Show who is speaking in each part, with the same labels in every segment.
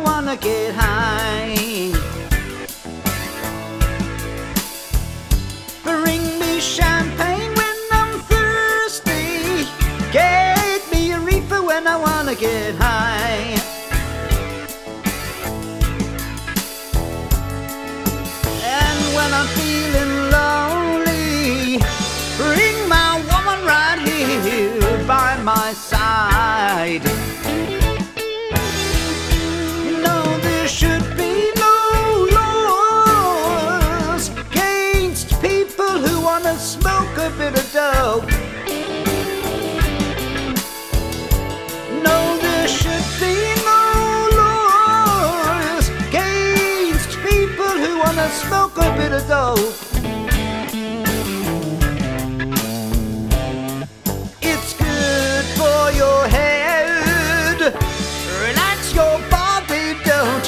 Speaker 1: I wanna get high. Bring me champagne when I'm thirsty. Get me a reefer when I wanna get high. And when I'm feeling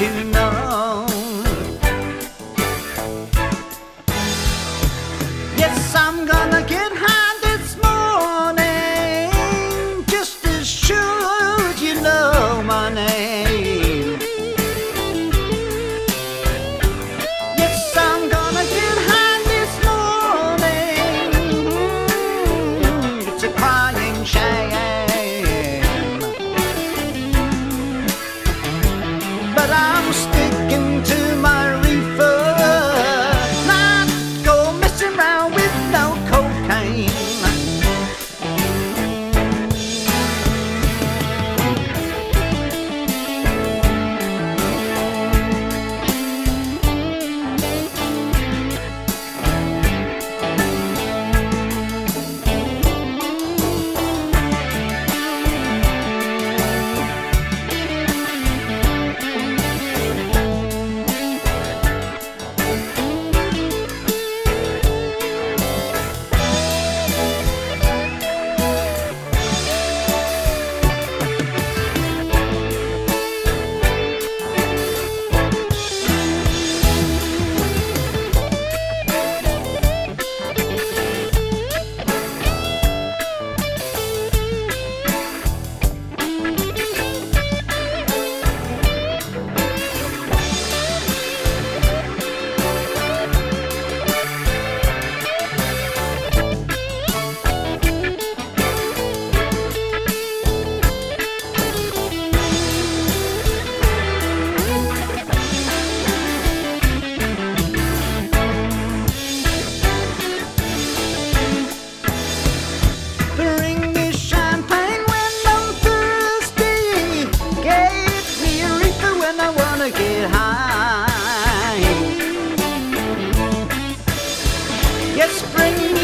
Speaker 1: to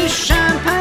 Speaker 1: champagne.